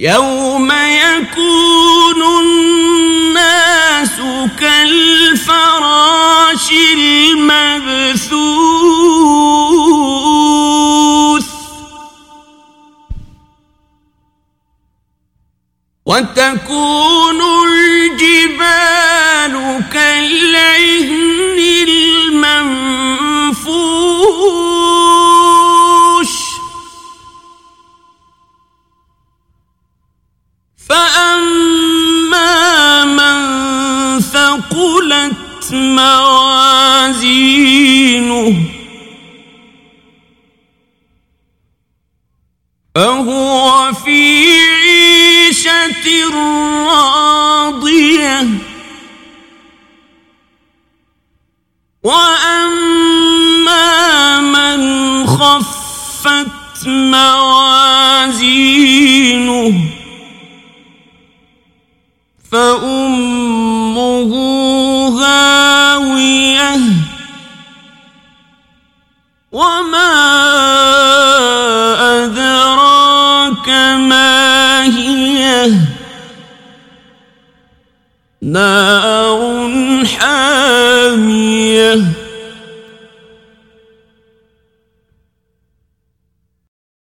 يوم يكون الناس كالفراش المبثوث. وتكون الجبال ثقلت موازينه. فهو في عيشة راضية. وأما من خفت موازينه وما أدراك ما نار حامية.